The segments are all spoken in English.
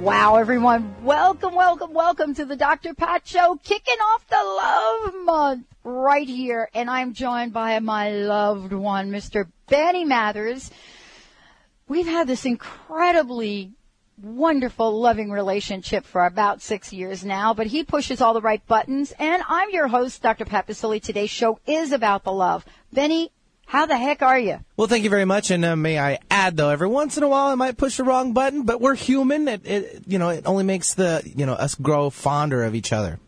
Wow, everyone. Welcome, welcome, welcome to the Dr. Pat Show, kicking off the love month right here. And I'm joined by my loved one, Mr. Benny Mathers. We've had this incredibly wonderful, loving relationship for about six years now, but he pushes all the right buttons. And I'm your host, Dr. Pat Baccili. Today's show is about the love. Benny, how the heck are you? Well, thank you very much. And uh, may I add, though, every once in a while I might push the wrong button, but we're human. It, it, you know, it only makes the, you know, us grow fonder of each other.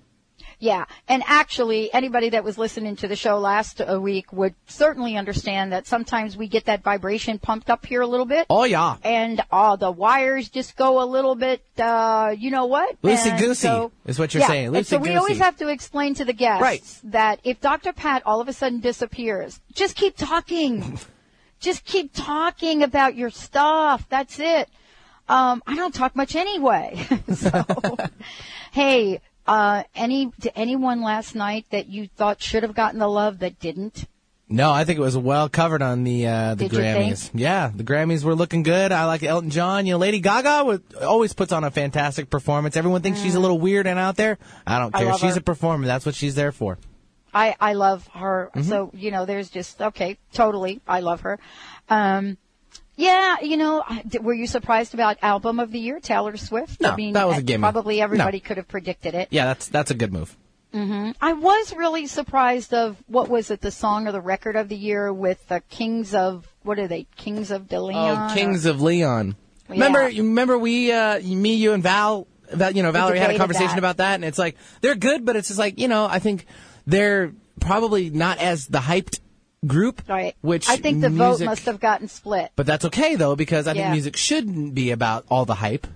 Yeah, and actually, anybody that was listening to the show last uh, week would certainly understand that sometimes we get that vibration pumped up here a little bit. Oh yeah, and uh, the wires just go a little bit. Uh, you know what? Loosey goosey so, is what you're yeah, saying. Loosey so we always have to explain to the guests right. that if Dr. Pat all of a sudden disappears, just keep talking. just keep talking about your stuff. That's it. Um, I don't talk much anyway. so, hey, uh, any to anyone last night that you thought should have gotten the love that didn't? No, I think it was well covered on the uh, the Did Grammys. Yeah, the Grammys were looking good. I like Elton John. You know, Lady Gaga would, always puts on a fantastic performance. Everyone thinks mm. she's a mm. little weird and out there. I don't care. I she's her. a performer. That's what she's there for. I I love her. Mm-hmm. So you know, there's just okay, totally. I love her. Um, yeah, you know, were you surprised about album of the year, Taylor Swift? No, I mean, that was a gimme. Probably everybody no. could have predicted it. Yeah, that's that's a good move. Mm-hmm. I was really surprised of what was it, the song or the record of the year with the Kings of what are they, Kings of De Leon? Oh, Kings or? of Leon. Yeah. Remember, you remember we, uh, me, you, and Val, Val you know, Valerie had a conversation that. about that, and it's like they're good, but it's just like you know, I think they're probably not as the hyped group. Right. Which I think the music, vote must have gotten split. But that's okay though, because I yeah. think music shouldn't be about all the hype.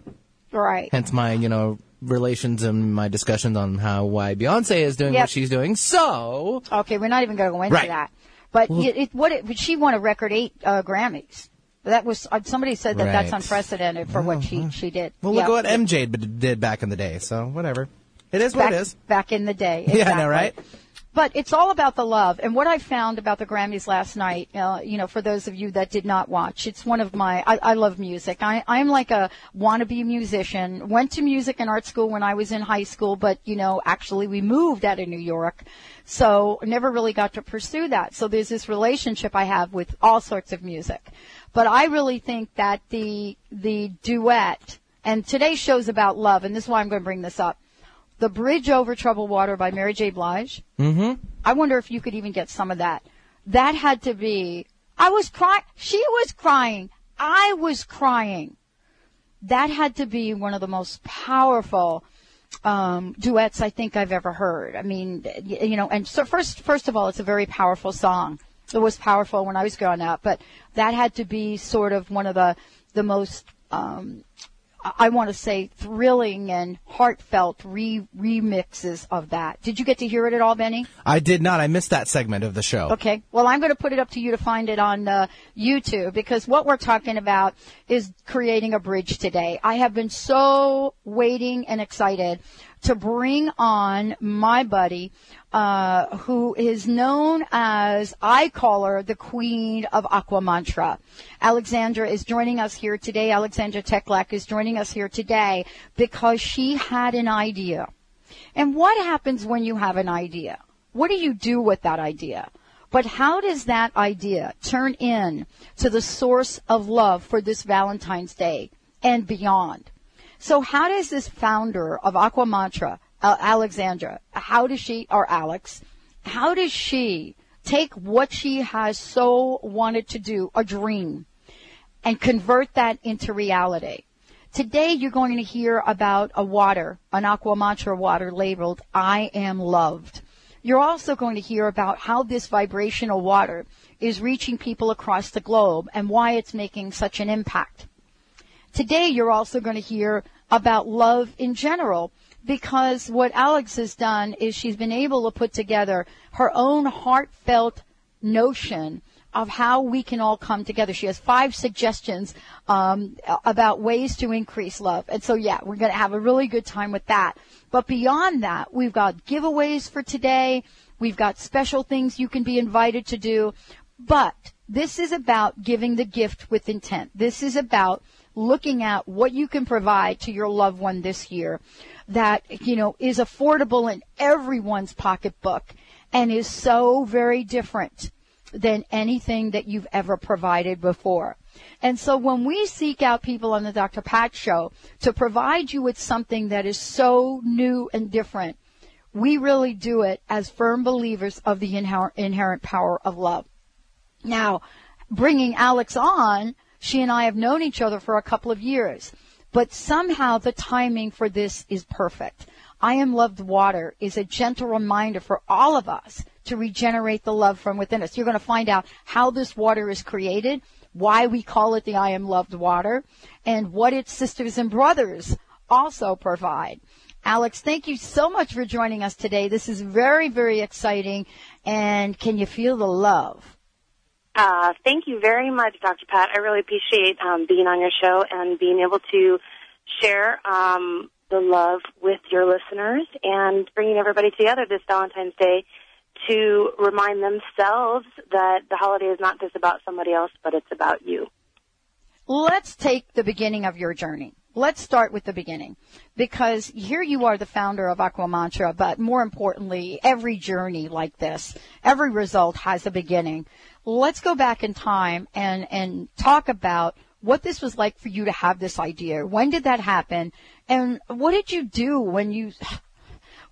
Right. Hence my, you know, relations and my discussions on how why Beyonce is doing yep. what she's doing. So. Okay, we're not even going to go into right. that. But well, it, it, what it, she won a record eight uh, Grammys. That was uh, somebody said that right. that's unprecedented for what she she did. Well, yeah. look what MJ did back in the day. So whatever, it is back, what it is. Back in the day, exactly. yeah, I know, right? But it's all about the love. And what I found about the Grammys last night, uh, you know, for those of you that did not watch, it's one of my, I, I love music. I, I'm like a wannabe musician. Went to music and art school when I was in high school, but, you know, actually we moved out of New York. So never really got to pursue that. So there's this relationship I have with all sorts of music. But I really think that the, the duet, and today's show's about love, and this is why I'm going to bring this up the Bridge Over Troubled Water by Mary J. Blige. Mm-hmm. I wonder if you could even get some of that. That had to be. I was crying. She was crying. I was crying. That had to be one of the most powerful um, duets I think I've ever heard. I mean, you know, and so first, first of all, it's a very powerful song. It was powerful when I was growing up, but that had to be sort of one of the the most um, I want to say thrilling and heartfelt re- remixes of that. Did you get to hear it at all, Benny? I did not. I missed that segment of the show. Okay. Well, I'm going to put it up to you to find it on uh, YouTube because what we're talking about is creating a bridge today. I have been so waiting and excited to bring on my buddy, uh, who is known as, I call her the queen of Aquamantra. Alexandra is joining us here today. Alexandra Teklak is joining us here today because she had an idea. And what happens when you have an idea? What do you do with that idea? But how does that idea turn in to the source of love for this Valentine's Day and beyond? So how does this founder of Aqua Mantra, uh, Alexandra, how does she, or Alex, how does she take what she has so wanted to do, a dream, and convert that into reality? Today you're going to hear about a water, an Aqua Mantra water labeled I am loved. You're also going to hear about how this vibrational water is reaching people across the globe and why it's making such an impact. Today you're also going to hear about love in general because what Alex has done is she's been able to put together her own heartfelt notion of how we can all come together. She has five suggestions um, about ways to increase love. And so, yeah, we're going to have a really good time with that. But beyond that, we've got giveaways for today. We've got special things you can be invited to do. But this is about giving the gift with intent. This is about looking at what you can provide to your loved one this year that, you know, is affordable in everyone's pocketbook and is so very different than anything that you've ever provided before. And so when we seek out people on the Dr. Pat show to provide you with something that is so new and different, we really do it as firm believers of the inherent power of love. Now, bringing Alex on, she and I have known each other for a couple of years, but somehow the timing for this is perfect. I Am Loved Water is a gentle reminder for all of us to regenerate the love from within us. You're going to find out how this water is created, why we call it the I Am Loved Water, and what its sisters and brothers also provide. Alex, thank you so much for joining us today. This is very, very exciting. And can you feel the love? Uh, thank you very much, Dr. Pat. I really appreciate um, being on your show and being able to share um, the love with your listeners and bringing everybody together this Valentine's Day to remind themselves that the holiday is not just about somebody else, but it's about you. Let's take the beginning of your journey. Let's start with the beginning because here you are the founder of Aquamantra, but more importantly, every journey like this, every result has a beginning. Let's go back in time and, and talk about what this was like for you to have this idea. When did that happen? And what did you do when you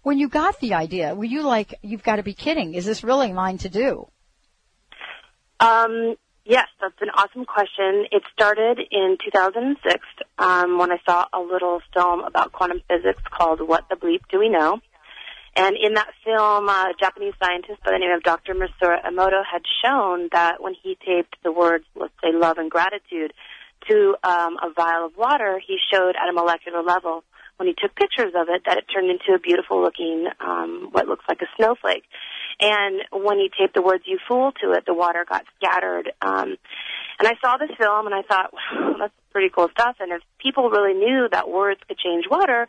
when you got the idea, were you like, you've got to be kidding. Is this really mine to do? Um, yes, that's an awesome question. It started in 2006 um, when I saw a little film about quantum physics called What the Bleep Do We Know? And in that film, a Japanese scientist by the name of Dr. Masaru Emoto had shown that when he taped the words, let's say, love and gratitude to um, a vial of water, he showed at a molecular level when he took pictures of it that it turned into a beautiful looking um, what looks like a snowflake. And when he taped the words "you fool" to it, the water got scattered. Um, and I saw this film and I thought, wow, that's pretty cool stuff. And if people really knew that words could change water,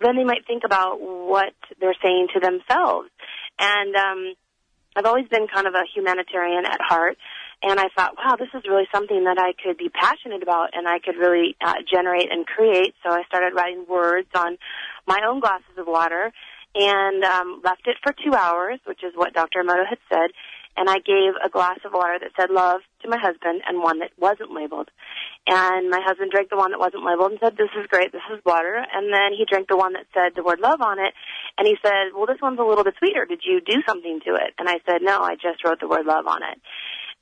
then they might think about what they're saying to themselves. And um, I've always been kind of a humanitarian at heart. And I thought, wow, this is really something that I could be passionate about and I could really uh, generate and create. So I started writing words on my own glasses of water and um, left it for two hours, which is what Dr. Emoto had said. And I gave a glass of water that said love to my husband and one that wasn't labeled. And my husband drank the one that wasn't labeled and said, this is great, this is water. And then he drank the one that said the word love on it. And he said, well, this one's a little bit sweeter. Did you do something to it? And I said, no, I just wrote the word love on it.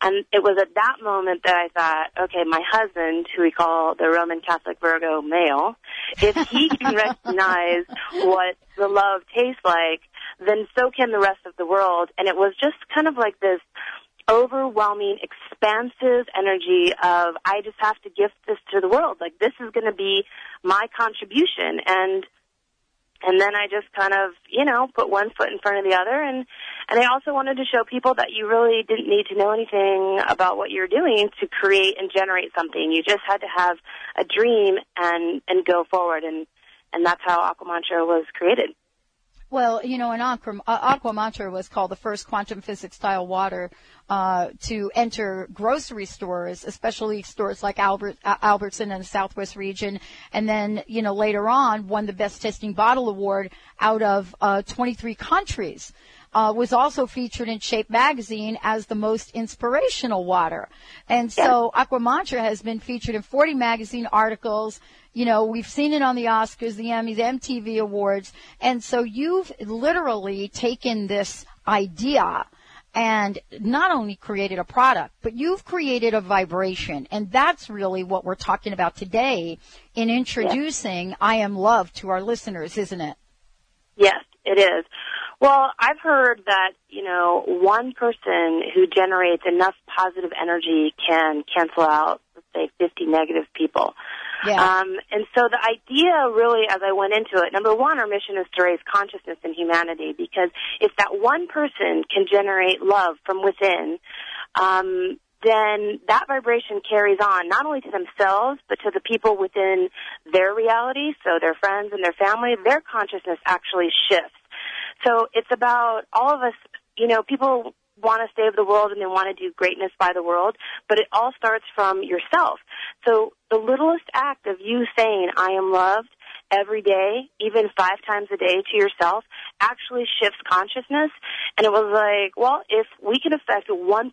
And it was at that moment that I thought, okay, my husband, who we call the Roman Catholic Virgo male, if he can recognize what the love tastes like, then so can the rest of the world. And it was just kind of like this overwhelming, expansive energy of, I just have to gift this to the world. Like, this is going to be my contribution. And and then I just kind of, you know, put one foot in front of the other and and I also wanted to show people that you really didn't need to know anything about what you're doing to create and generate something. You just had to have a dream and and go forward and and that's how Aqua Mantra was created. Well, you know, an aqua, aqua was called the first quantum physics style water uh, to enter grocery stores, especially stores like Albert, uh, Albertson in the Southwest region, and then you know later on won the best tasting bottle award out of uh, 23 countries. Uh, was also featured in Shape magazine as the most inspirational water. And so Aqua Mantra has been featured in 40 magazine articles, you know, we've seen it on the Oscars, the Emmys, MTV Awards. And so you've literally taken this idea and not only created a product, but you've created a vibration. And that's really what we're talking about today in introducing yes. I Am Love to our listeners, isn't it? Yes, it is. Well, I've heard that, you know, one person who generates enough positive energy can cancel out, let's say, 50 negative people. Yeah. Um, and so the idea really, as I went into it, number one, our mission is to raise consciousness in humanity because if that one person can generate love from within, um, then that vibration carries on not only to themselves but to the people within their reality, so their friends and their family. Their consciousness actually shifts. So it's about all of us. You know, people want to save the world and they want to do greatness by the world, but it all starts from yourself. So the littlest act of you saying, I am loved every day, even five times a day to yourself, actually shifts consciousness. And it was like, well, if we can affect 1%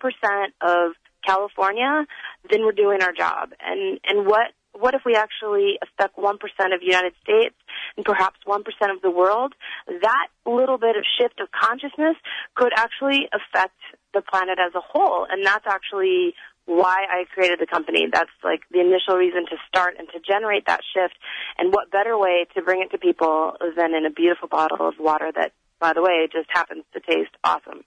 of California, then we're doing our job. And, and what, what if we actually affect 1% of the United States and perhaps 1% of the world? That little bit of shift of consciousness could actually affect the planet as a whole. And that's actually why I created the company. That's like the initial reason to start and to generate that shift. And what better way to bring it to people than in a beautiful bottle of water that, by the way, just happens to taste awesome.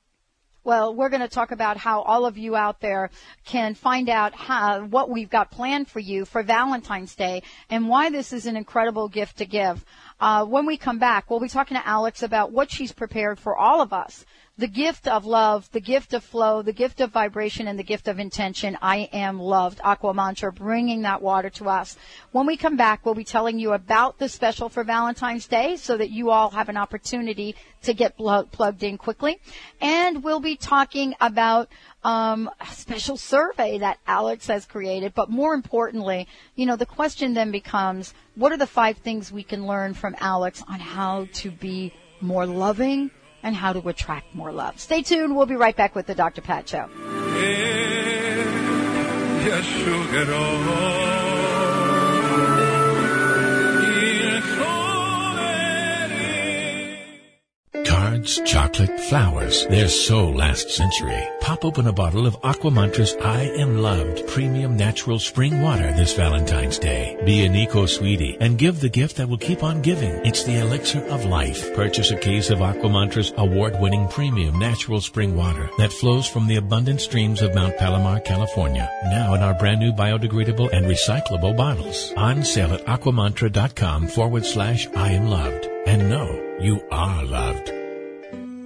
Well, we're going to talk about how all of you out there can find out how, what we've got planned for you for Valentine's Day and why this is an incredible gift to give. Uh, when we come back, we'll be talking to Alex about what she's prepared for all of us the gift of love, the gift of flow, the gift of vibration, and the gift of intention. I am loved. Aqua Mantra bringing that water to us. When we come back, we'll be telling you about the special for Valentine's Day so that you all have an opportunity to get plugged in quickly. And we'll be talking about um, a special survey that Alex has created. But more importantly, you know, the question then becomes, what are the five things we can learn from Alex on how to be more loving, and how to attract more love. Stay tuned. We'll be right back with the Dr. Pat Show. Oh, Chocolate, flowers. They're so last century. Pop open a bottle of Aqua Mantra's I Am Loved premium natural spring water this Valentine's Day. Be an eco sweetie and give the gift that will keep on giving. It's the elixir of life. Purchase a case of Aqua Mantra's award-winning premium natural spring water that flows from the abundant streams of Mount Palomar, California. Now in our brand new biodegradable and recyclable bottles. On sale at aquamantra.com forward slash I am loved. And know you are loved.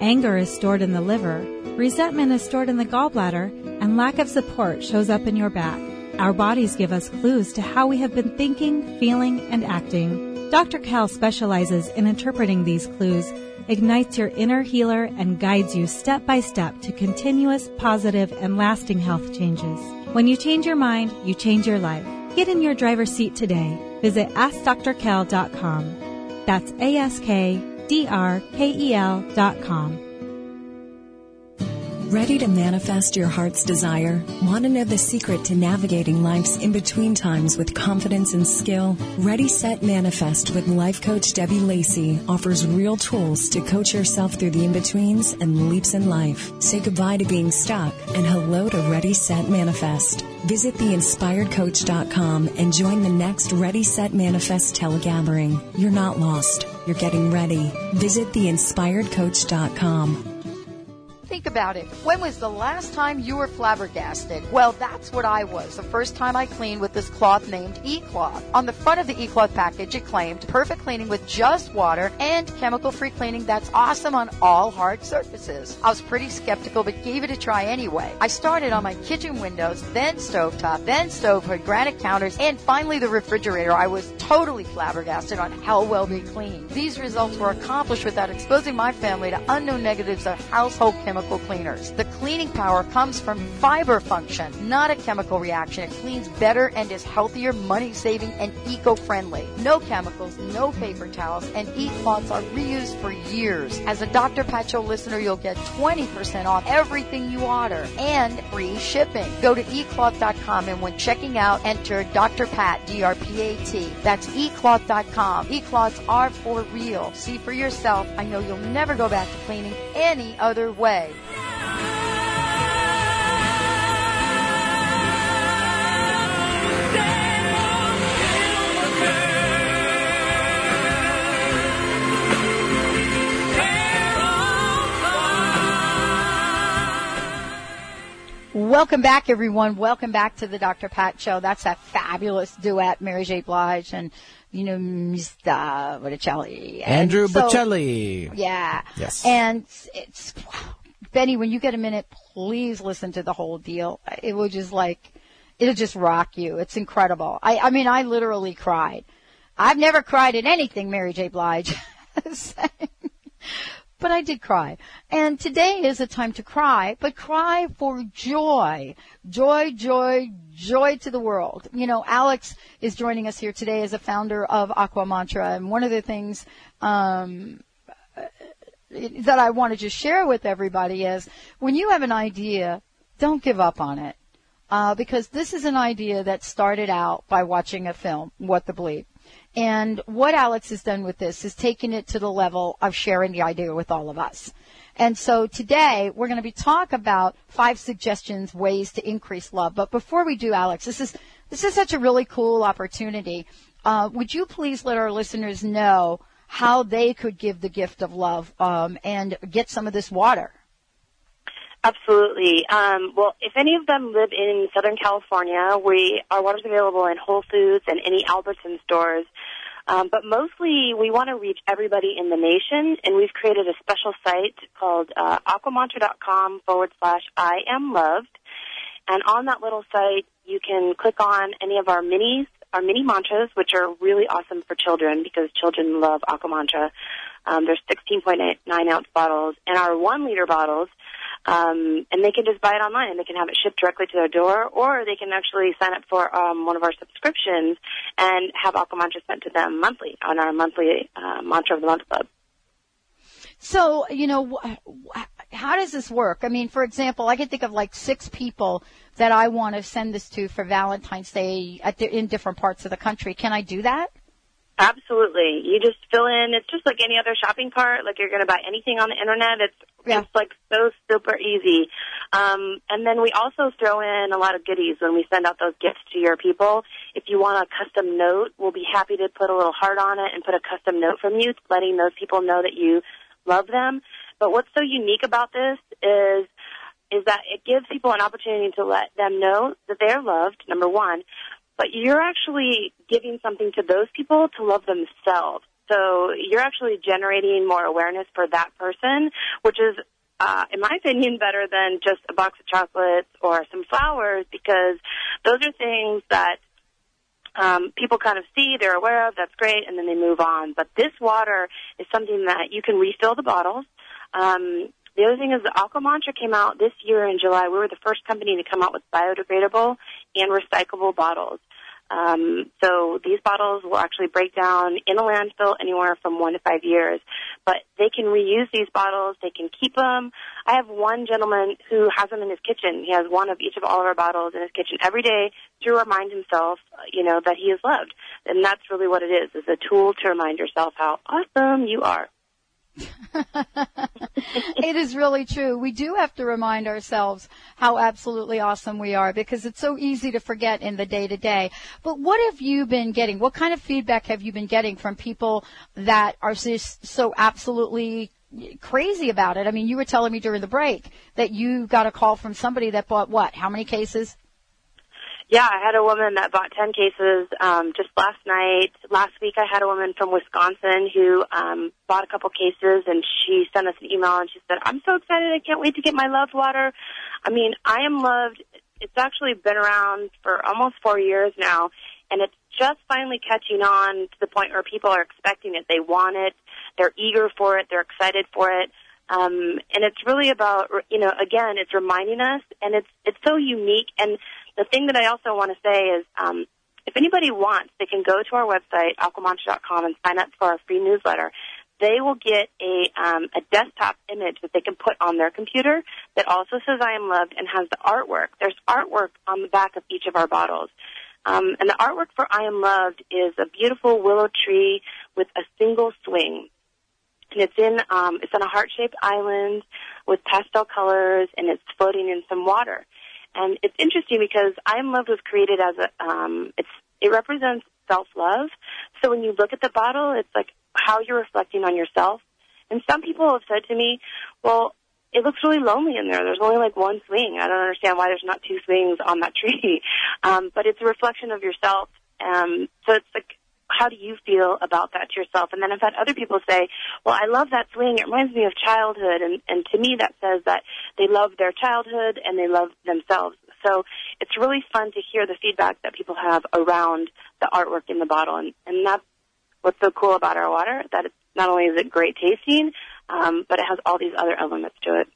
Anger is stored in the liver, resentment is stored in the gallbladder, and lack of support shows up in your back. Our bodies give us clues to how we have been thinking, feeling, and acting. Dr. Kel specializes in interpreting these clues, ignites your inner healer, and guides you step by step to continuous, positive, and lasting health changes. When you change your mind, you change your life. Get in your driver's seat today. Visit AskDrKel.com. That's A-S-K-D-R-K-E-L dot com. Ready to manifest your heart's desire? Want to know the secret to navigating life's in between times with confidence and skill? Ready, Set, Manifest with life coach Debbie Lacey offers real tools to coach yourself through the in betweens and leaps in life. Say goodbye to being stuck and hello to Ready, Set, Manifest. Visit theinspiredcoach.com and join the next Ready, Set, Manifest telegathering. You're not lost. You're getting ready. Visit theinspiredcoach.com. Think about it. When was the last time you were flabbergasted? Well, that's what I was the first time I cleaned with this cloth named E-Cloth. On the front of the E-Cloth package, it claimed perfect cleaning with just water and chemical-free cleaning that's awesome on all hard surfaces. I was pretty skeptical, but gave it a try anyway. I started on my kitchen windows, then stovetop, then stovehood, granite counters, and finally the refrigerator. I was totally flabbergasted on how well they cleaned. These results were accomplished without exposing my family to unknown negatives of household chemicals chemical cleaners. The cleaning power comes from fiber function, not a chemical reaction. It cleans better and is healthier, money saving, and eco friendly. No chemicals, no paper towels, and e-cloths are reused for years. As a Dr. Pat Show listener, you'll get 20% off everything you order and free shipping. Go to ecloth.com and when checking out, enter Dr. Pat, D-R-P-A-T. That's ecloth.com. E-cloths are for real. See for yourself. I know you'll never go back to cleaning any other way. Welcome back, everyone. Welcome back to the Dr. Pat Show. That's a fabulous duet, Mary J. Blige and, you know, Mr. Botticelli. And Andrea so- Bocelli. Yeah. Yes. And it's, Benny, when you get a minute, please listen to the whole deal. It will just like, it'll just rock you. It's incredible. I, I mean, I literally cried. I've never cried at anything Mary J. Blige. But I did cry. And today is a time to cry, but cry for joy. Joy, joy, joy to the world. You know, Alex is joining us here today as a founder of Aqua Mantra. And one of the things, um, that I want to share with everybody is when you have an idea, don't give up on it. Uh, because this is an idea that started out by watching a film, What the Bleep. And what Alex has done with this is taken it to the level of sharing the idea with all of us. And so today we're going to be talk about five suggestions, ways to increase love. But before we do, Alex, this is this is such a really cool opportunity. Uh, would you please let our listeners know how they could give the gift of love um, and get some of this water? Absolutely. Um, well, if any of them live in Southern California, we our water's available in Whole Foods and any Albertson stores. Um, but mostly, we want to reach everybody in the nation, and we've created a special site called uh, aquamantra.com forward slash I am loved. And on that little site, you can click on any of our minis, our mini mantras, which are really awesome for children because children love Aqua Mantra. Um, there's 16.9 ounce bottles and our one liter bottles. Um, and they can just buy it online and they can have it shipped directly to their door or they can actually sign up for um, one of our subscriptions and have Aqua Mantra sent to them monthly on our monthly uh, Mantra of the Month Club. So, you know, how does this work? I mean, for example, I can think of like six people that I want to send this to for Valentine's Day the, in different parts of the country. Can I do that? Absolutely. You just fill in. It's just like any other shopping cart. Like you're going to buy anything on the internet. It's Yeah. it's like so super easy. Um, and then we also throw in a lot of goodies when we send out those gifts to your people. If you want a custom note, we'll be happy to put a little heart on it and put a custom note from you, letting those people know that you love them. But what's so unique about this is is that it gives people an opportunity to let them know that they're loved, number one, but you're actually giving something to those people to love themselves. So you're actually generating more awareness for that person, which is, uh, in my opinion, better than just a box of chocolates or some flowers because those are things that um, people kind of see, they're aware of, that's great, and then they move on. But this water is something that you can refill the bottles. Um, the other thing is the Aqua Mantra came out this year in July. We were the first company to come out with biodegradable and recyclable bottles. Um, so these bottles will actually break down in a landfill anywhere from one to five years. But they can reuse these bottles. They can keep them. I have one gentleman who has them in his kitchen. He has one of each of all of our bottles in his kitchen every day to remind himself, you know, that he is loved. And that's really what it is, is a tool to remind yourself how awesome you are. it is really true. We do have to remind ourselves how absolutely awesome we are because it's so easy to forget in the day to day. But what have you been getting? What kind of feedback have you been getting from people that are just so absolutely crazy about it? I mean, you were telling me during the break that you got a call from somebody that bought what? How many cases? Yeah, I had a woman that bought 10 cases um, just last night. Last week I had a woman from Wisconsin who um, bought a couple cases and she sent us an email and she said, I'm so excited. I can't wait to get my loved water. I mean, I am loved. It's actually been around for almost four years now and it's just finally catching on to the point where people are expecting it. They want it. They're eager for it. They're excited for it. Um, and it's really about, you know, again, it's reminding us, and it's it's so unique. And the thing that I also want to say is, um, if anybody wants, they can go to our website, aquamantra.com, and sign up for our free newsletter. They will get a um, a desktop image that they can put on their computer that also says "I am loved" and has the artwork. There's artwork on the back of each of our bottles. Um, and the artwork for I Am Loved is a beautiful willow tree with a single swing. And it's in um, it's on a heart shaped island with pastel colors, and it's floating in some water. And it's interesting because I Am Loved was created as a um, it's it represents self love. So when you look at the bottle, it's like how you're reflecting on yourself. And some people have said to me, "Well, it looks really lonely in there. There's only like one swing. I don't understand why there's not two swings on that tree." Um, but it's a reflection of yourself. Um, so it's like how do you feel about that to yourself? And then I've had other people say, well, I love that swing. It reminds me of childhood. And, and to me, that says that they love their childhood and they love themselves. So it's really fun to hear the feedback that people have around the artwork in the bottle. And, and that's what's so cool about our water, that it's not only is it great tasting, um, but it has all these other elements to it.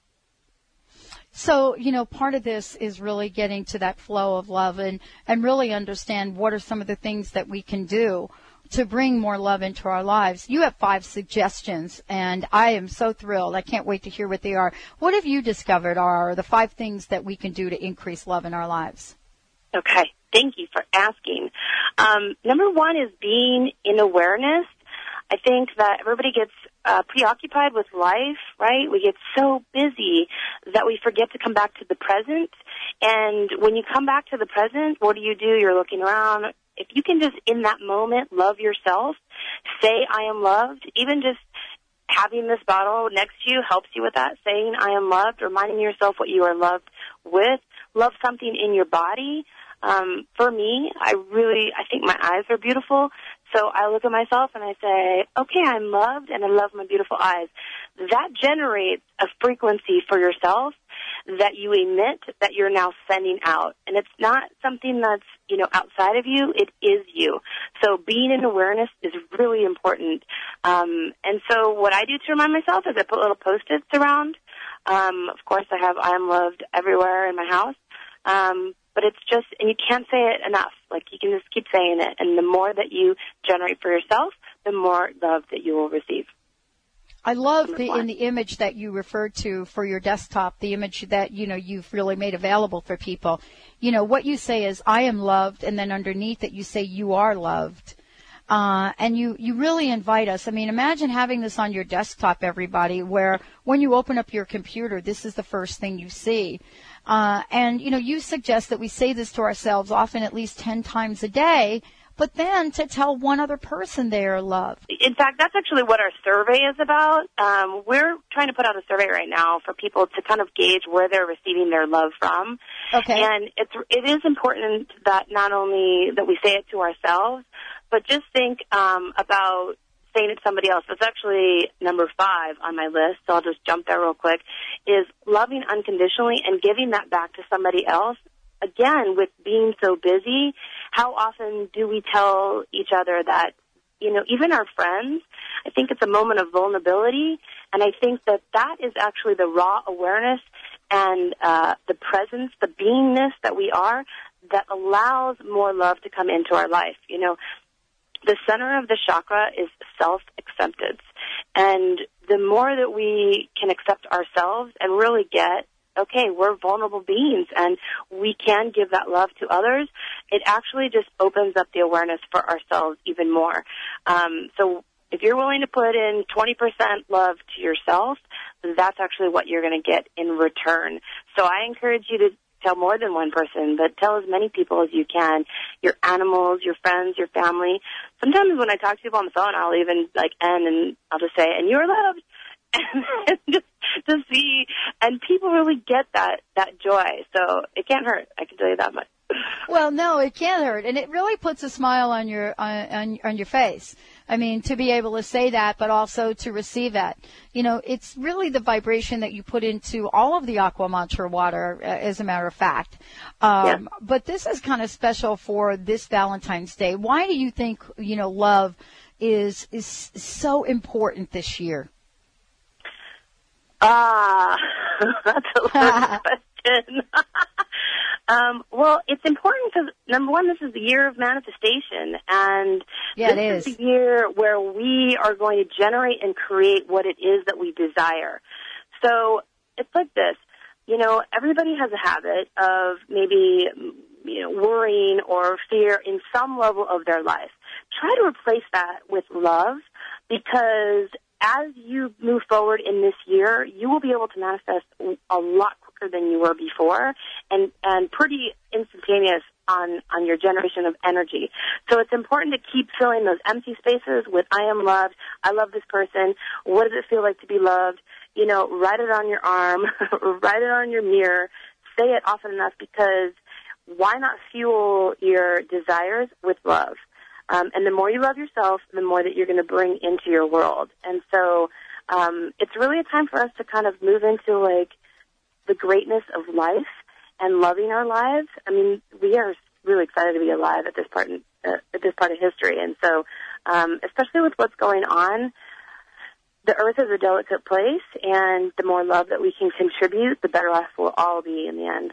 So, you know, part of this is really getting to that flow of love and, and really understand what are some of the things that we can do to bring more love into our lives. You have five suggestions and I am so thrilled. I can't wait to hear what they are. What have you discovered are the five things that we can do to increase love in our lives? Okay. Thank you for asking. Um, number one is being in awareness. I think that everybody gets uh, preoccupied with life, right? We get so busy that we forget to come back to the present. And when you come back to the present, what do you do? You're looking around. If you can just in that moment love yourself, say I am loved, even just having this bottle next to you helps you with that, saying I am loved, reminding yourself what you are loved with, love something in your body. Um, for me, I really, I think my eyes are beautiful. So I look at myself and I say, okay, I'm loved and I love my beautiful eyes. That generates a frequency for yourself that you emit that you're now sending out. And it's not something that's, you know, outside of you. It is you. So being in awareness is really important. Um, and so what I do to remind myself is I put little post-its around. Um, of course, I have I am loved everywhere in my house. Um, but it's just, and you can't say it enough. Like you can just keep saying it, and the more that you generate for yourself, the more love that you will receive. I love the in the image that you referred to for your desktop, the image that you know you've really made available for people. You know what you say is "I am loved," and then underneath it you say "You are loved." Uh, and you, you really invite us. I mean, imagine having this on your desktop, everybody, where when you open up your computer, this is the first thing you see. Uh, and, you know, you suggest that we say this to ourselves often at least 10 times a day, but then to tell one other person they are loved. In fact, that's actually what our survey is about. Um, we're trying to put out a survey right now for people to kind of gauge where they're receiving their love from. Okay. And it's, it is important that not only that we say it to ourselves, but just think um, about saying it to somebody else. That's actually number five on my list, so I'll just jump there real quick, is loving unconditionally and giving that back to somebody else. Again, with being so busy, how often do we tell each other that, you know, even our friends, I think it's a moment of vulnerability, and I think that that is actually the raw awareness and uh, the presence, the beingness that we are that allows more love to come into our life. You know, the center of the chakra is self-acceptance. And the more that we can accept ourselves and really get, okay, we're vulnerable beings and we can give that love to others, it actually just opens up the awareness for ourselves even more. Um, so if you're willing to put in 20% love to yourself, that's actually what you're going to get in return. So I encourage you to tell more than one person, but tell as many people as you can. Your animals, your friends, your family. Sometimes when I talk to people on the phone, I'll even like end and I'll just say, "And you're loved," and just to see, and people really get that that joy. So it can't hurt. I can tell you that much. Well, no, it can't hurt, and it really puts a smile on your on, on your face. I mean, to be able to say that, but also to receive that. You know, it's really the vibration that you put into all of the Aqua Mantra water, uh, as a matter of fact. Um, yeah. But this is kind of special for this Valentine's Day. Why do you think, you know, love is is so important this year? Ah, that's a loaded question. um, well, it's important because number one, this is the year of manifestation, and Yeah, this it is is. the year where we are going to generate and create what it is that we desire. So it's like this. You know, everybody has a habit of maybe you know worrying or fear in some level of their life. Try to replace that with love because as you move forward in this year, you will be able to manifest a lot quicker than you were before and, and pretty instantaneous on, on your generation of energy. So it's important to keep filling those empty spaces with I am loved, I love this person, what does it feel like to be loved? You know, write it on your arm, write it on your mirror, say it often enough because why not fuel your desires with love? Um, and the more you love yourself, the more that you're going to bring into your world. And so um, it's really a time for us to kind of move into like the greatness of life and loving our lives. I mean, we are really excited to be alive at this part in, uh, at this part of history, and so um, especially with what's going on. The earth is a delicate place, and the more love that we can contribute, the better off we'll all be in the end.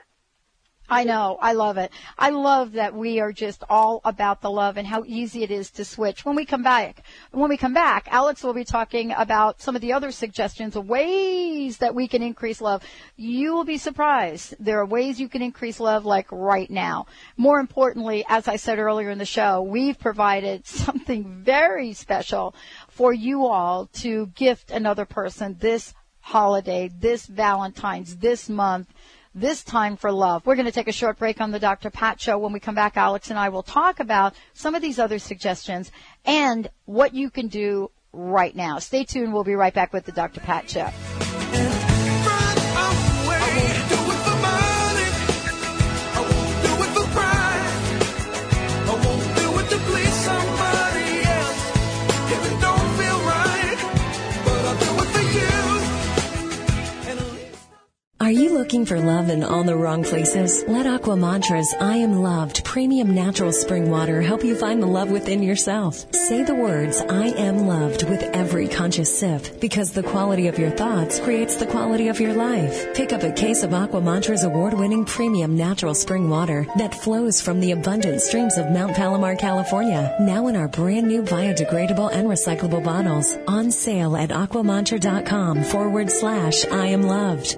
I know. I love it. I love that we are just all about the love and how easy it is to switch. When we come back, when we come back, Alex will be talking about some of the other suggestions of ways that we can increase love. You will be surprised. There are ways you can increase love like right now. More importantly, as I said earlier in the show, we've provided something very special for you all to gift another person this holiday, this Valentine's, this month this time for love. We're going to take a short break on the Dr. Pat show. When we come back, Alex and I will talk about some of these other suggestions and what you can do right now. Stay tuned. We'll be right back with the Dr. Pat show. Are you looking for love in all the wrong places? Let Aqua Mantra's I Am Loved premium natural spring water help you find the love within yourself. Say the words I am loved with every conscious sip because the quality of your thoughts creates the quality of your life. Pick up a case of Aqua Mantra's award winning premium natural spring water that flows from the abundant streams of Mount Palomar, California. Now in our brand new biodegradable and recyclable bottles. On sale at aquamantra.com forward slash I am loved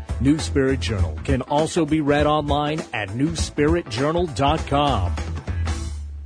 New Spirit Journal can also be read online at newspiritjournal.com.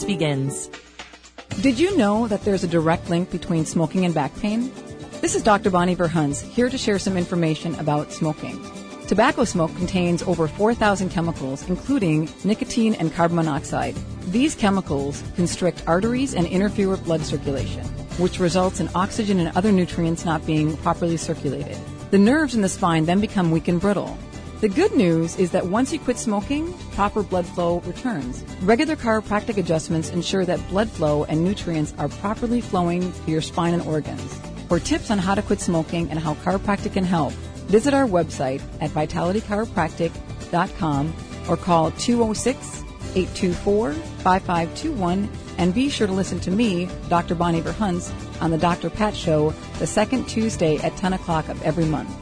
begins. Did you know that there's a direct link between smoking and back pain? This is Dr. Bonnie Verhuns here to share some information about smoking. Tobacco smoke contains over 4,000 chemicals, including nicotine and carbon monoxide. These chemicals constrict arteries and interfere with blood circulation, which results in oxygen and other nutrients not being properly circulated. The nerves in the spine then become weak and brittle. The good news is that once you quit smoking, proper blood flow returns. Regular chiropractic adjustments ensure that blood flow and nutrients are properly flowing to your spine and organs. For tips on how to quit smoking and how chiropractic can help, visit our website at vitalitychiropractic.com or call 206 824 5521 and be sure to listen to me, Dr. Bonnie Verhuns, on the Dr. Pat Show the second Tuesday at 10 o'clock of every month.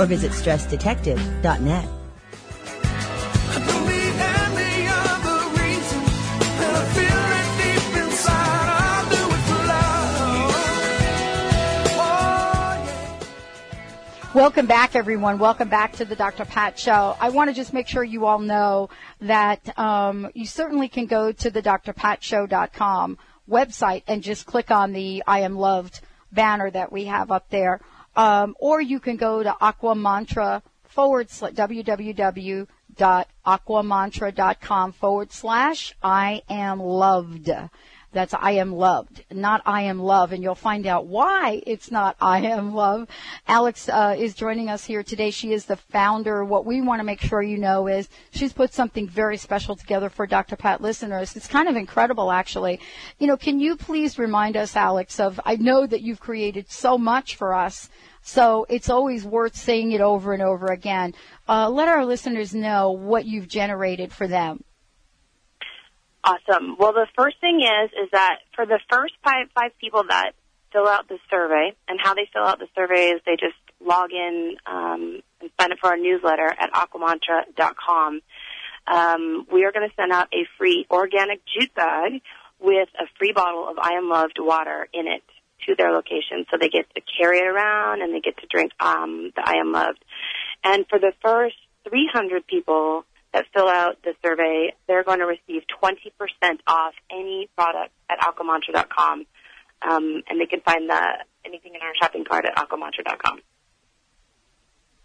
or visit stressdetective.net. Welcome back, everyone. Welcome back to the Dr. Pat Show. I want to just make sure you all know that um, you certainly can go to the drpatshow.com website and just click on the I Am Loved banner that we have up there. Um, or you can go to aquamantra forward slash www.aquamantra.com forward slash I am loved. That's I am loved, not I am love, and you'll find out why it's not I am love. Alex uh, is joining us here today. She is the founder. What we want to make sure you know is she's put something very special together for Dr. Pat listeners. It's kind of incredible, actually. You know, can you please remind us, Alex, of I know that you've created so much for us. So it's always worth saying it over and over again. Uh, let our listeners know what you've generated for them. Awesome. Well, the first thing is, is that for the first five, five people that fill out the survey, and how they fill out the survey is they just log in um, and sign up for our newsletter at aquamantra.com. Um, we are going to send out a free organic jute bag with a free bottle of I Am Loved water in it to their location, so they get to carry it around and they get to drink um, the I Am Loved. And for the first 300 people that fill out the survey, they're going to receive 20% off any product at aquamantra.com. Um, and they can find the, anything in our shopping cart at aquamantra.com.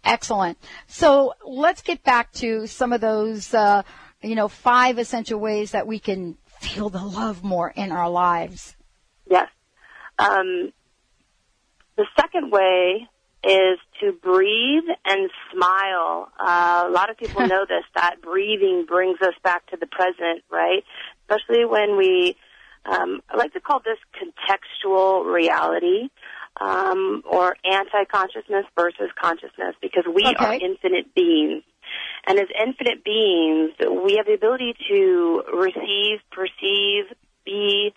Excellent. So let's get back to some of those, uh, you know, five essential ways that we can feel the love more in our lives. Yes. Um, the second way is to breathe and smile. Uh, a lot of people know this, that breathing brings us back to the present, right? Especially when we, um, I like to call this contextual reality, um, or anti-consciousness versus consciousness because we Okay. are infinite beings. And as infinite beings, we have the ability to receive, perceive, be,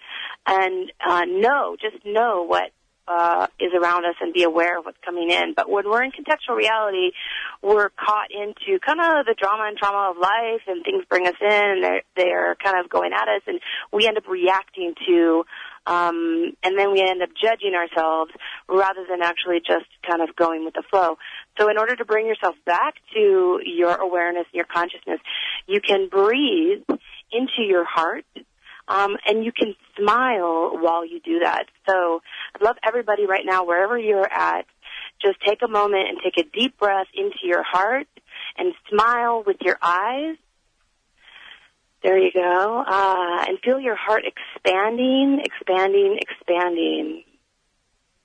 and uh, know, just know what uh, is around us and be aware of what's coming in. But when we're in contextual reality, we're caught into kind of the drama and trauma of life, and things bring us in, and they're they're kind of going at us, and we end up reacting to. Um, and then we end up judging ourselves rather than actually just kind of going with the flow. So in order to bring yourself back to your awareness, and your consciousness, you can breathe into your heart um, and you can smile while you do that. So I'd love everybody right now, wherever you're at, just take a moment and take a deep breath into your heart and smile with your eyes. There you go. Uh, and feel your heart expanding, expanding, expanding.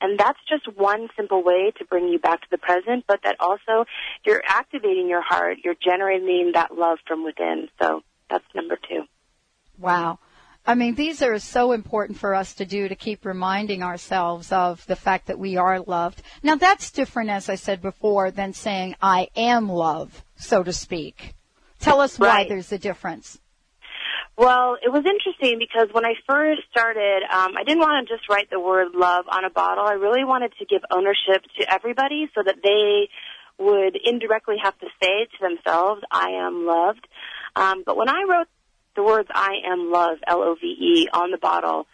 And that's just one simple way to bring you back to the present, but that also you're activating your heart, you're generating that love from within. So that's number two. Wow. I mean, these are so important for us to do to keep reminding ourselves of the fact that we are loved. Now that's different, as I said before, than saying I am love, so to speak. Tell us why Right. there's a difference. Well, it was interesting because when I first started, um, I didn't want to just write the word love on a bottle. I really wanted to give ownership to everybody so that they would indirectly have to say to themselves, I am loved. Um, but when I wrote the words I am love, L-O-V-E, on the bottle,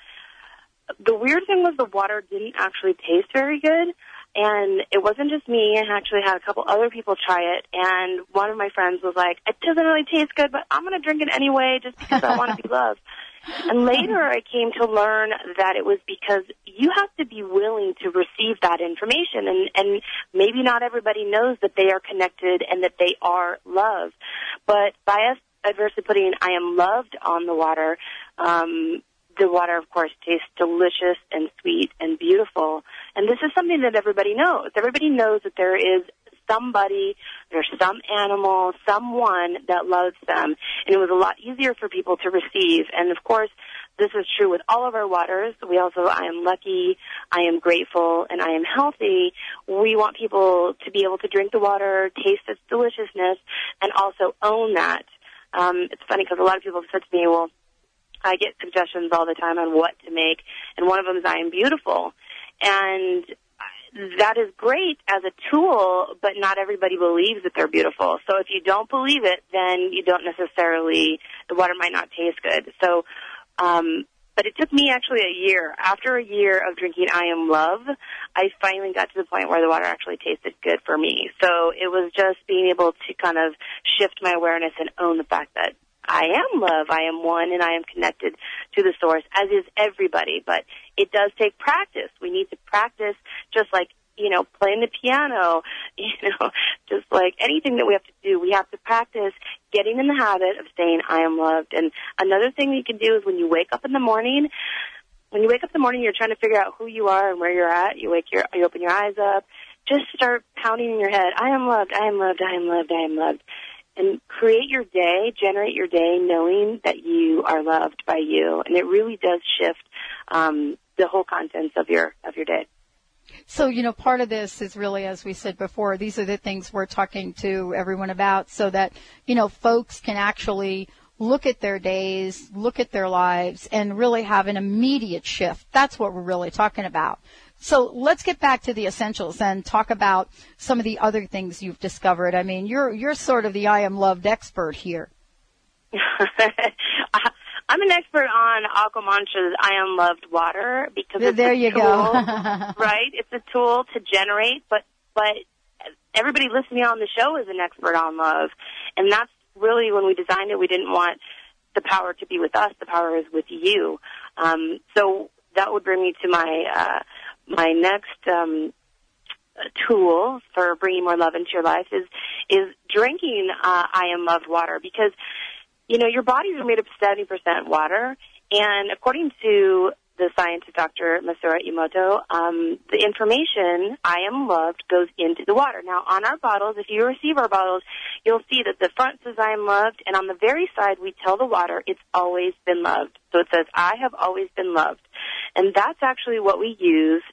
the weird thing was the water didn't actually taste very good. And it wasn't just me. I actually had a couple other people try it. And one of my friends was like, it doesn't really taste good, but I'm going to drink it anyway just because I want to be loved. And later I came to learn that it was because you have to be willing to receive that information and, and maybe not everybody knows that they are connected and that they are loved. But by us adversely putting I am loved on the water, um, the water, of course, tastes delicious and sweet and beautiful. And this is something that everybody knows. Everybody knows that there is somebody, there's some animal, someone that loves them. And it was a lot easier for people to receive. And of course, this is true with all of our waters. We also, I am lucky, I am grateful, and I am healthy. We want people to be able to drink the water, taste its deliciousness, and also own that. Um, it's funny because a lot of people have said to me, well, I get suggestions all the time on what to make, and one of them is I am beautiful. And that is great as a tool, but not everybody believes that they're beautiful. So if you don't believe it, then you don't necessarily, the water might not taste good. So, um, but it took me actually a year. After a year of drinking I Am Love, I finally got to the point where the water actually tasted good for me. So it was just being able to kind of shift my awareness and own the fact that I am love, I am one, and I am connected to the source, as is everybody. But it does take practice. We need to practice just like, you know, playing the piano, you know, just like anything that we have to do, we have to practice getting in the habit of saying, I am loved. And another thing you can do is when you wake up in the morning, when you wake up in the morning, you're trying to figure out who you are and where you're at. You wake your, you open your eyes up. Just start pounding in your head. I am loved. I am loved. I am loved. I am loved and create your day, generate your day knowing that you are loved by you. And it really does shift um, the whole contents of your of your day. So, you know, part of this is really, as we said before, these are the things we're talking to everyone about so that, you know, folks can actually look at their days, look at their lives, and really have an immediate shift. That's what we're really talking about. So let's get back to the essentials and talk about some of the other things you've discovered. I mean, you're you're sort of the I am loved expert here. I'm an expert on Aqua Mantra's I am loved water because it's there a you tool, go. right? It's a tool to generate, but but everybody listening on the show is an expert on love, and that's really when we designed it. We didn't want the power to be with us; the power is with you. Um, so that would bring me to my uh, my next um, tool for bringing more love into your life is is drinking uh, I am loved water because you know your bodies are made up of seventy percent water, and according to the scientist Dr. Masaru Emoto, um, the information I am loved goes into the water. Now on our bottles, if you receive our bottles, you'll see that the front says I am loved, and on the very side we tell the water it's always been loved. So it says I have always been loved. And that's actually what we use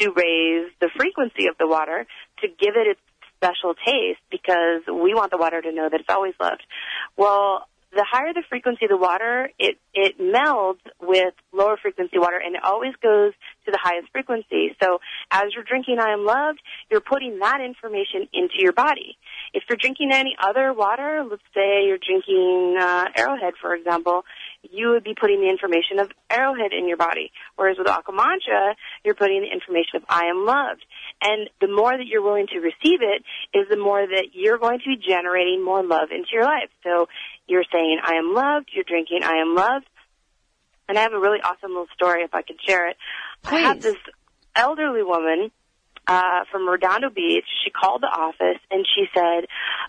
to raise the frequency of the water to give it its special taste because we want the water to know that it's always loved. Well, the higher the frequency of the water, it, it melds with lower frequency water and it always goes to the highest frequency. So as you're drinking I am loved, you're putting that information into your body. If you're drinking any other water, let's say you're drinking uh, Arrowhead, for example, you would be putting the information of Arrowhead in your body. Whereas with Aqua Mantra, you're putting the information of I am loved. And the more that you're willing to receive it is the more that you're going to be generating more love into your life. So you're saying I am loved, you're drinking I am loved. And I have a really awesome little story if I could share it. Please. I have this elderly woman uh, from Redondo Beach. She called the office and she said,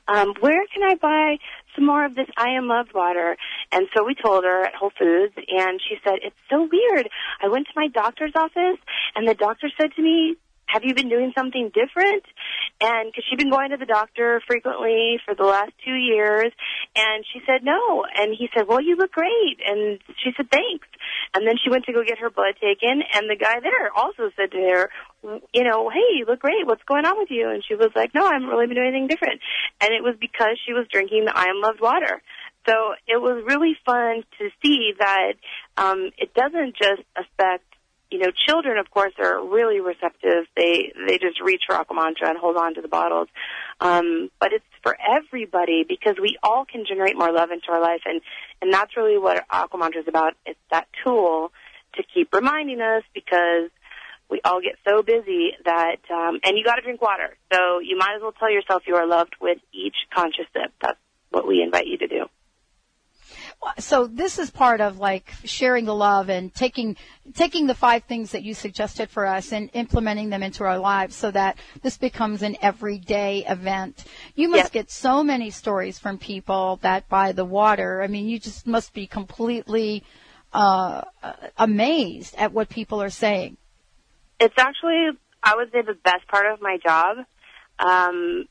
um, "Where can I buy some more of this I Am Loved water?" And so we told her at Whole Foods, and she said, "It's so weird. I went to my doctor's office, and the doctor said to me." Have you been doing something different? And because she'd been going to the doctor frequently for the last two years, and she said no. And he said, "Well, you look great." And she said, "Thanks." And then she went to go get her blood taken, and the guy there also said to her, you know, hey, you look great. What's going on with you? And she was like, no, I haven't really been doing anything different. And it was because she was drinking the I Am Loved water. So it was really fun to see that um, it doesn't just affect you know, children, of course, are really receptive. They they just reach for Aqua Mantra and hold on to the bottles. Um, but it's for everybody because we all can generate more love into our life, and and that's really what Aqua Mantra is about. It's that tool to keep reminding us because we all get so busy that, um, and you got to drink water. So you might as well tell yourself you are loved with each conscious sip. That's what we invite you to do. So this is part of like sharing the love and taking taking the five things that you suggested for us and implementing them into our lives so that this becomes an everyday event. You must Yes. get so many stories from people that buy the water. I mean, you just must be completely uh, amazed at what people are saying. It's actually, I would say, the best part of my job. Um,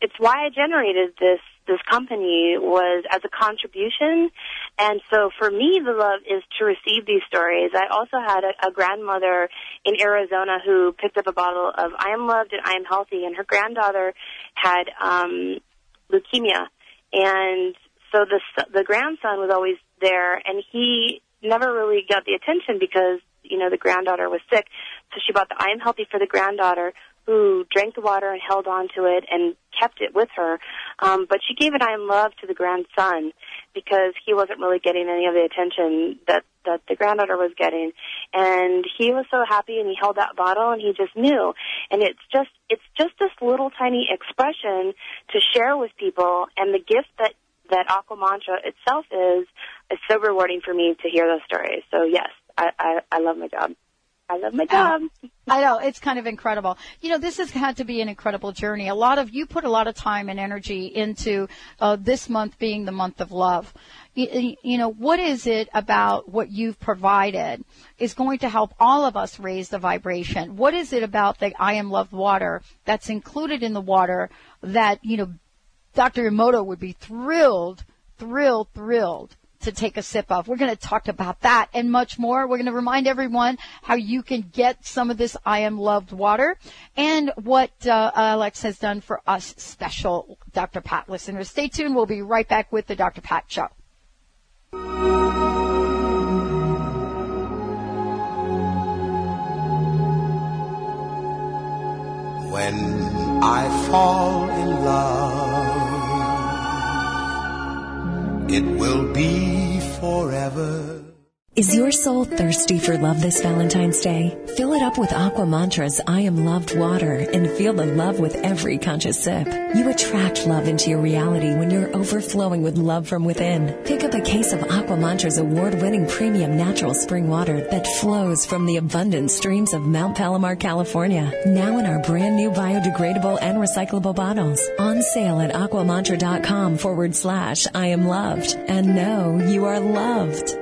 it's why I generated this this company was as a contribution. And so for me, the love is to receive these stories. I also had a, a grandmother in Arizona who picked up a bottle of I Am Loved and I Am Healthy, and her granddaughter had um, leukemia. And so the the grandson was always there, and he never really got the attention because you know the granddaughter was sick. So she bought the I Am Healthy for the granddaughter, who drank the water and held on to it and kept it with her. Um, but she gave it I Am Love to the grandson because he wasn't really getting any of the attention that that the granddaughter was getting. And he was so happy and he held that bottle and he just knew. And it's just it's just this little tiny expression to share with people. And the gift that that aqua mantra itself is is so rewarding for me to hear those stories. So yes i i, I love my job I love my job. I know it's kind of incredible. You know, this has had to be an incredible journey. A lot of you put a lot of time and energy into uh, this month being the month of love. You, you know, what is it about what you've provided is going to help all of us raise the vibration? What is it about the I am loved water that's included in the water that, you know, Dr. Emoto would be thrilled, thrilled, thrilled to take a sip of. We're going to talk about that and much more. We're going to remind everyone how you can get some of this I Am Loved water and what uh, Alex has done for us special Dr. Pat listeners. Stay tuned. We'll be right back with the Dr. Pat Show. When I fall in love it will be forever. Is your soul thirsty for love this Valentine's Day? Fill it up with Aqua Mantra's I Am Loved water and feel the love with every conscious sip. You attract love into your reality when you're overflowing with love from within. Pick up a case of Aqua Mantra's award-winning premium natural spring water that flows from the abundant streams of Mount Palomar, California. Now in our brand new biodegradable and recyclable bottles. On sale at aquamantra.com forward slash I am loved. And know you are loved.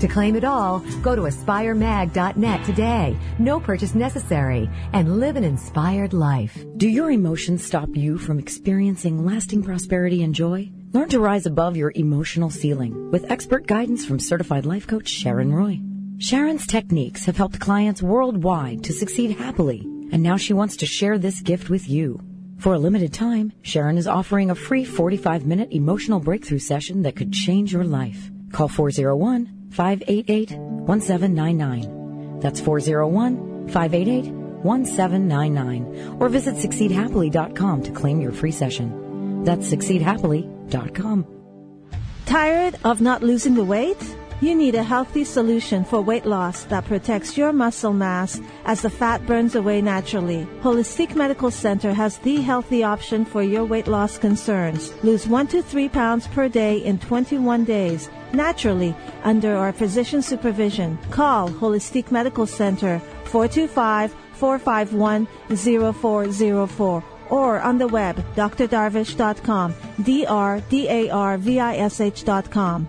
To claim it all, go to aspiremag.net today. No purchase necessary and live an inspired life. Do your emotions stop you from experiencing lasting prosperity and joy? Learn to rise above your emotional ceiling with expert guidance from certified life coach Sharon Roy. Sharon's techniques have helped clients worldwide to succeed happily, and now she wants to share this gift with you. For a limited time, Sharon is offering a free 45 minute emotional breakthrough session that could change your life. Call 401 588 1799. That's 401 588 1799. Or visit succeedhappily.com to claim your free session. That's succeedhappily.com. Tired of not losing the weight? You need a healthy solution for weight loss that protects your muscle mass as the fat burns away naturally. Holistic Medical Center has the healthy option for your weight loss concerns. Lose 1 to 3 pounds per day in 21 days naturally under our physician supervision. Call Holistic Medical Center 425 451 0404 or on the web drdarvish.com, D-R-D-A-R-V-I-S-H.com.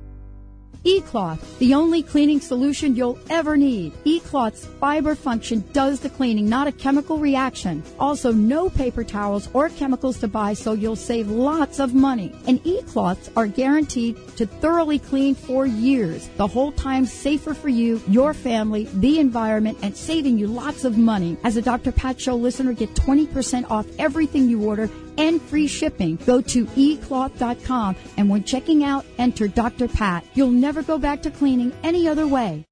eCloth, the only cleaning solution you'll ever need. eCloth's fiber function does the cleaning, not a chemical reaction. Also, no paper towels or chemicals to buy, so you'll save lots of money. And eCloths are guaranteed to thoroughly clean for years, the whole time safer for you, your family, the environment, and saving you lots of money. As a Dr. Pat Show listener, get 20% off everything you order and free shipping. Go to ecloth.com and when checking out, enter Dr. Pat. You'll never go back to cleaning any other way.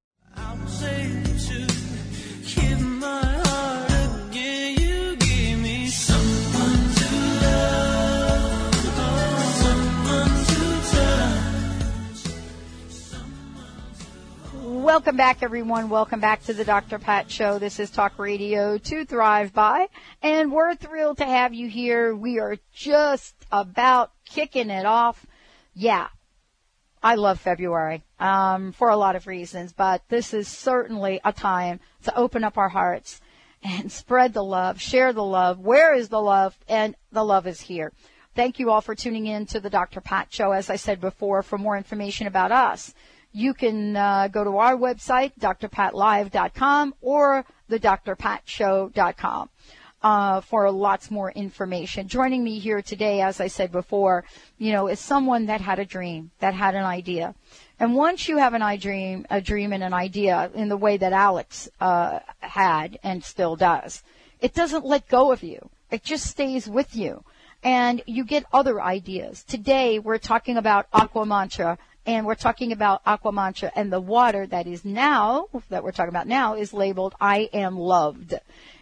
Welcome back, everyone. Welcome back to the Dr. Pat Show. This is Talk Radio to Thrive By, and we're thrilled to have you here. We are just about kicking it off. Yeah, I love February um, for a lot of reasons, but this is certainly a time to open up our hearts and spread the love, share the love. Where is the love? And the love is here. Thank you all for tuning in to the Dr. Pat Show. As I said before, for more information about us, you can uh, go to our website, drpatlive.com or thedrpatshow.com. Uh, for lots more information. Joining me here today, as I said before, you know, is someone that had a dream, that had an idea. And once you have an dream, a dream and an idea in the way that Alex uh, had and still does, it doesn't let go of you. It just stays with you. And you get other ideas. Today, we're talking about Aqua Mantra and we're talking about Aquamantra and the water that is now that we're talking about now is labeled I am loved.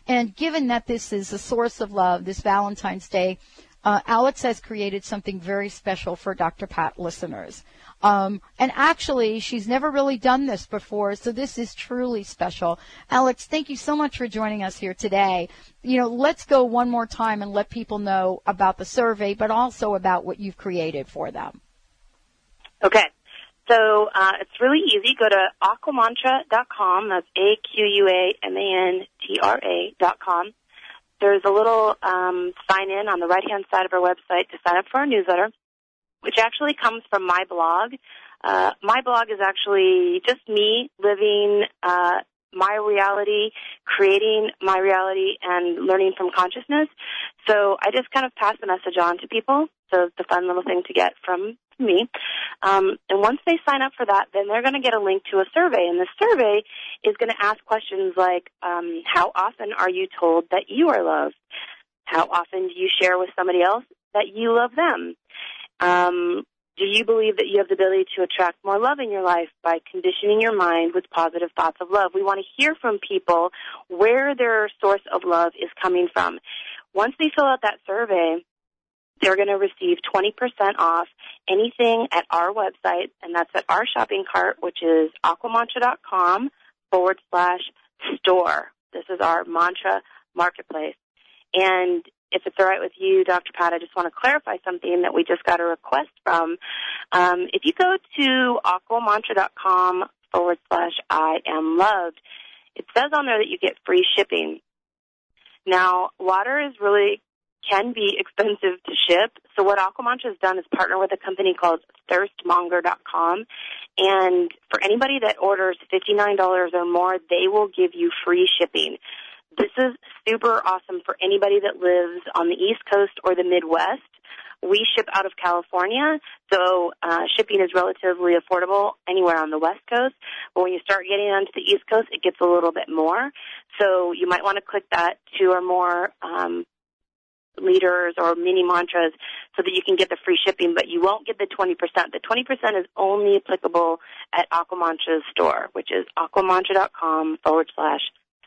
And given that this is a source of love, this Valentine's Day, uh, Alex has created something very special for Dr. Pat listeners. Um, and actually, she's never really done this before, so this is truly special. Alex, thank you so much for joining us here today. You know, let's go one more time and let people know about the survey, but also about what you've created for them. Okay. So uh, it's really easy. Go to aquamantra.com. That's A-Q-U-A-M-A-N-T-R-A dot com. There's a little um, sign in on the right hand side of our website to sign up for our newsletter, which actually comes from my blog. Uh, my blog is actually just me living uh, my reality, creating my reality, and learning from consciousness. So I just kind of pass the message on to people. So it's a fun little thing to get from me. Um, and once they sign up for that, then they're going to get a link to a survey. And the survey is going to ask questions like, um, how often are you told that you are loved? How often do you share with somebody else that you love them? Um, do you believe that you have the ability to attract more love in your life by conditioning your mind with positive thoughts of love? We want to hear from people where their source of love is coming from. Once they fill out that survey, they're going to receive 20% off anything at our website, and that's at our shopping cart, which is aquamantra.com forward slash store. This is our mantra marketplace. And if it's all right with you, Dr. Pat, I just want to clarify something that we just got a request from. Um, if you go to aquamantra.com forward slash I am loved, it says on there that you get free shipping. Now, water is really can be expensive to ship. So what Aquamantra has done is partner with a company called thirstmonger.com. And for anybody that orders $59 or more, they will give you free shipping. This is super awesome for anybody that lives on the East Coast or the Midwest. We ship out of California, so uh, shipping is relatively affordable anywhere on the West Coast. But when you start getting onto the East Coast, it gets a little bit more. So you might want to click that two or more um, liters or mini mantras so that you can get the free shipping, but you won't get the 20%. The 20% is only applicable at Aquamantra's store, which is aquamantra.com forward slash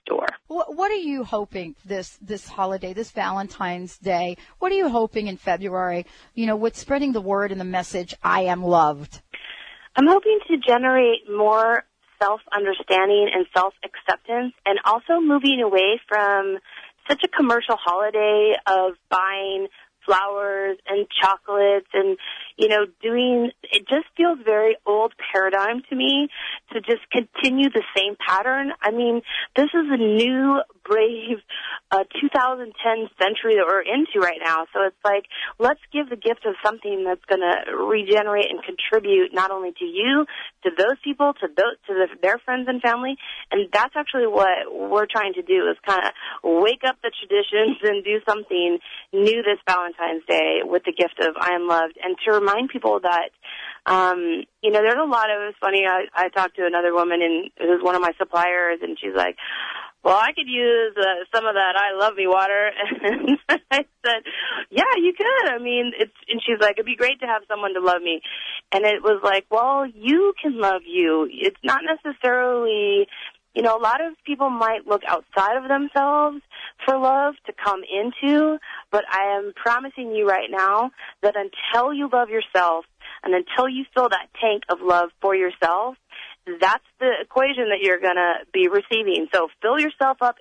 store. What are you hoping this this holiday, this Valentine's Day? What are you hoping in February? You know, with spreading the word and the message, I am loved. I'm hoping to generate more self understanding and self acceptance, and also moving away from such a commercial holiday of buying flowers and chocolates and you know doing it just feels very old paradigm to me to just continue the same pattern. I mean this is a new brave uh 2010 century that we're into right now. So it's like let's give the gift of something that's going to regenerate and contribute not only to you to those people to those to the, their friends and family. And that's actually what we're trying to do is kind of wake up the traditions and do something new this valentine's day with the gift of i am loved and to remind people that um you know there's a lot of it's funny i i talked to another woman and it was one of my suppliers and she's like well, I could use uh, some of that I love me water. And I said, yeah, you could. I mean, it's, and she's like, it'd be great to have someone to love me. And it was like, well, you can love you. It's not necessarily, you know, a lot of people might look outside of themselves for love to come into, but I am promising you right now that until you love yourself and until you fill that tank of love for yourself, that's the equation that you're going to be receiving. So fill yourself up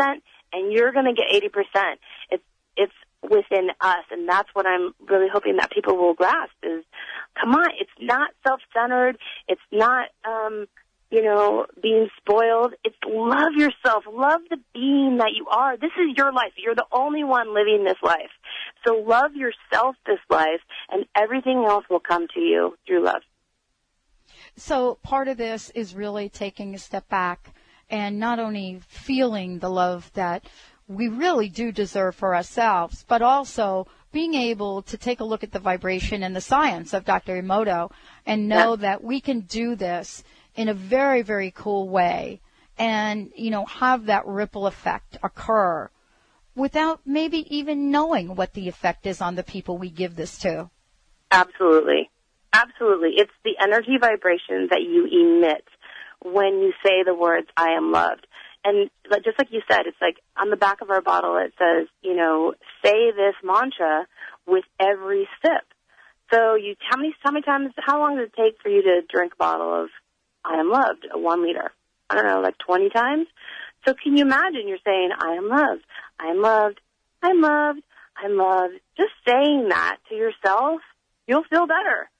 80% and you're going to get 80%. It's, it's within us. And that's what I'm really hoping that people will grasp is, come on, it's not self-centered. It's not, um, you know, being spoiled. It's love yourself. Love the being that you are. This is your life. You're the only one living this life. So love yourself this life and everything else will come to you through love. So part of this is really taking a step back and not only feeling the love that we really do deserve for ourselves, but also being able to take a look at the vibration and the science of Dr. Emoto and know yeah. that we can do this in a very, very cool way and, you know, have that ripple effect occur without maybe even knowing what the effect is on the people we give this to. Absolutely. Absolutely. It's the energy vibration that you emit when you say the words, I am loved. And just like you said, it's like on the back of our bottle it says, you know, say this mantra with every sip. So you, how many, how many times, how long does it take for you to drink a bottle of I am loved, one liter? I don't know, like 20 times? So can you imagine you're saying, I am loved, I am loved, I'm loved, I'm loved. Just saying that to yourself, you'll feel better.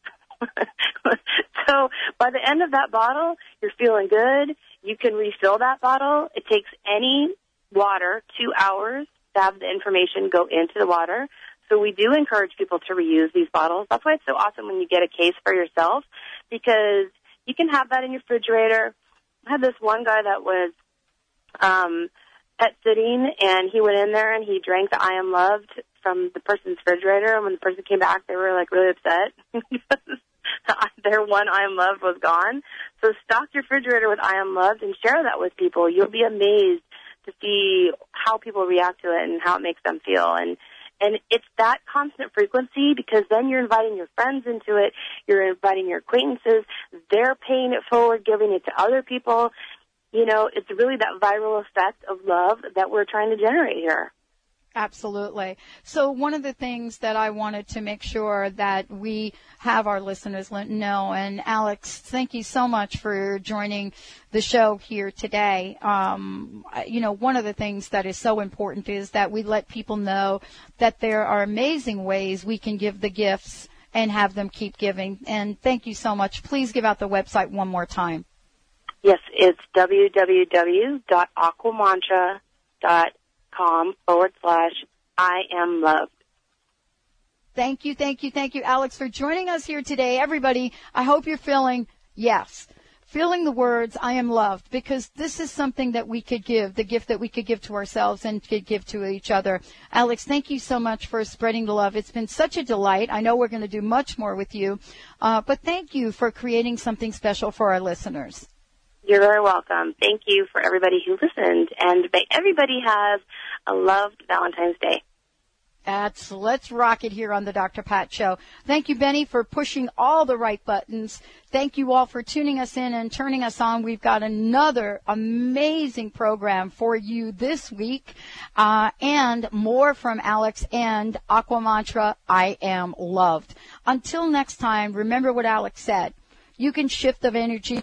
so by the end of that bottle, you're feeling good. You can refill that bottle. It takes any water two hours to have the information go into the water. So we do encourage people to reuse these bottles. That's why it's so awesome when you get a case for yourself because you can have that in your refrigerator. I had this one guy that was um pet sitting and he went in there and he drank the I am loved from the person's refrigerator and when the person came back they were like really upset because their one I am loved was gone. So stock your refrigerator with I am loved and share that with people. You'll be amazed to see how people react to it and how it makes them feel and and it's that constant frequency because then you're inviting your friends into it, you're inviting your acquaintances, they're paying it forward, giving it to other people. You know, it's really that viral effect of love that we're trying to generate here. Absolutely. So one of the things that I wanted to make sure that we have our listeners know, and Alex, thank you so much for joining the show here today. Um, you know, one of the things that is so important is that we let people know that there are amazing ways we can give the gifts and have them keep giving. And thank you so much. Please give out the website one more time. Yes, it's www.aquamantra.com com forward slash I am loved. Thank you, thank you, thank you, Alex, for joining us here today. Everybody, I hope you're feeling, yes, feeling the words, I am loved, because this is something that we could give, the gift that we could give to ourselves and could give to each other. Alex, thank you so much for spreading the love. It's been such a delight. I know we're going to do much more with you, uh, but thank you for creating something special for our listeners. You're very welcome. Thank you for everybody who listened, and may everybody have a loved Valentine's Day. That's let's rock it here on the Dr. Pat Show. Thank you, Benny, for pushing all the right buttons. Thank you all for tuning us in and turning us on. We've got another amazing program for you this week, uh, and more from Alex and Aqua Mantra. I am loved. Until next time, remember what Alex said. You can shift the energy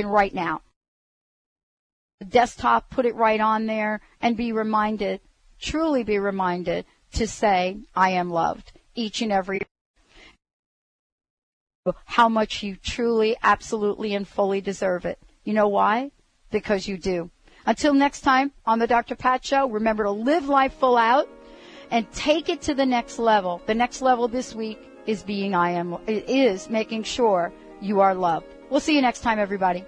right now. Desktop, put it right on there and be reminded, truly be reminded to say, I am loved each and every how much you truly, absolutely, and fully deserve it. You know why? Because you do. Until next time on the Dr. Pat Show, remember to live life full out and take it to the next level. The next level this week is being I am, is making sure you are loved. We'll see you next time, everybody.